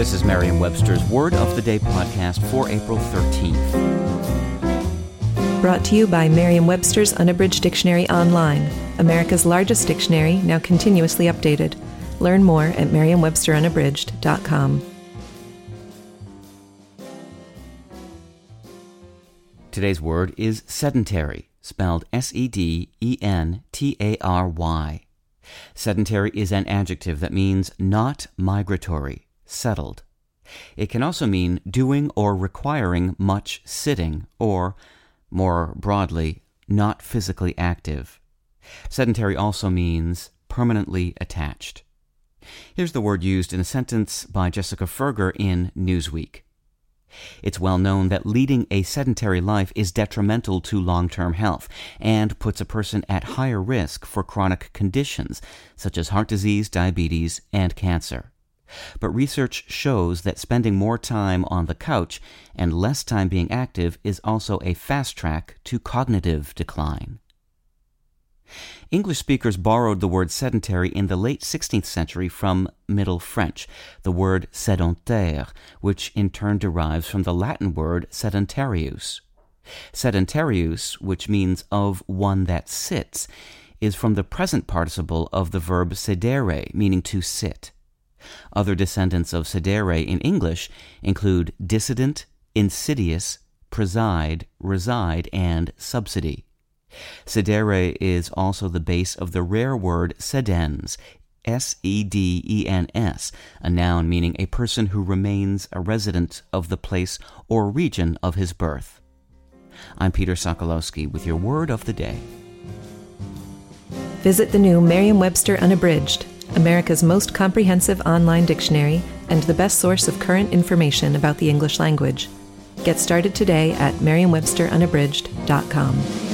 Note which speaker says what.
Speaker 1: This is Merriam-Webster's Word of the Day podcast for April 13th.
Speaker 2: Brought to you by Merriam-Webster's Unabridged Dictionary Online, America's largest dictionary, now continuously updated. Learn more at merriam-websterunabridged.com.
Speaker 1: Today's word is sedentary, spelled S E D E N T A R Y. Sedentary is an adjective that means not migratory, settled. It can also mean doing or requiring much sitting, or, more broadly, not physically active. Sedentary also means permanently attached. Here's the word used in a sentence by Jessica Firger in Newsweek. It's well known that leading a sedentary life is detrimental to long term health and puts a person at higher risk for chronic conditions such as heart disease, diabetes, and cancer. But research shows that spending more time on the couch and less time being active is also a fast track to cognitive decline. English speakers borrowed the word sedentary in the late 16th century from Middle French, the word sedentaire, which in turn derives from the Latin word sedentarius. Sedentarius, which means of one that sits, is from the present participle of the verb sedere, meaning to sit. Other descendants of sedere in English include dissident, insidious, preside, reside, and subsidy. Sedere is also the base of the rare word sedens, S E D E N S, a noun meaning a person who remains a resident of the place or region of his birth. I'm Peter Sokolowski with your word of the day.
Speaker 2: Visit the new Merriam Webster Unabridged, America's most comprehensive online dictionary and the best source of current information about the English language. Get started today at merriam-websterunabridged.com.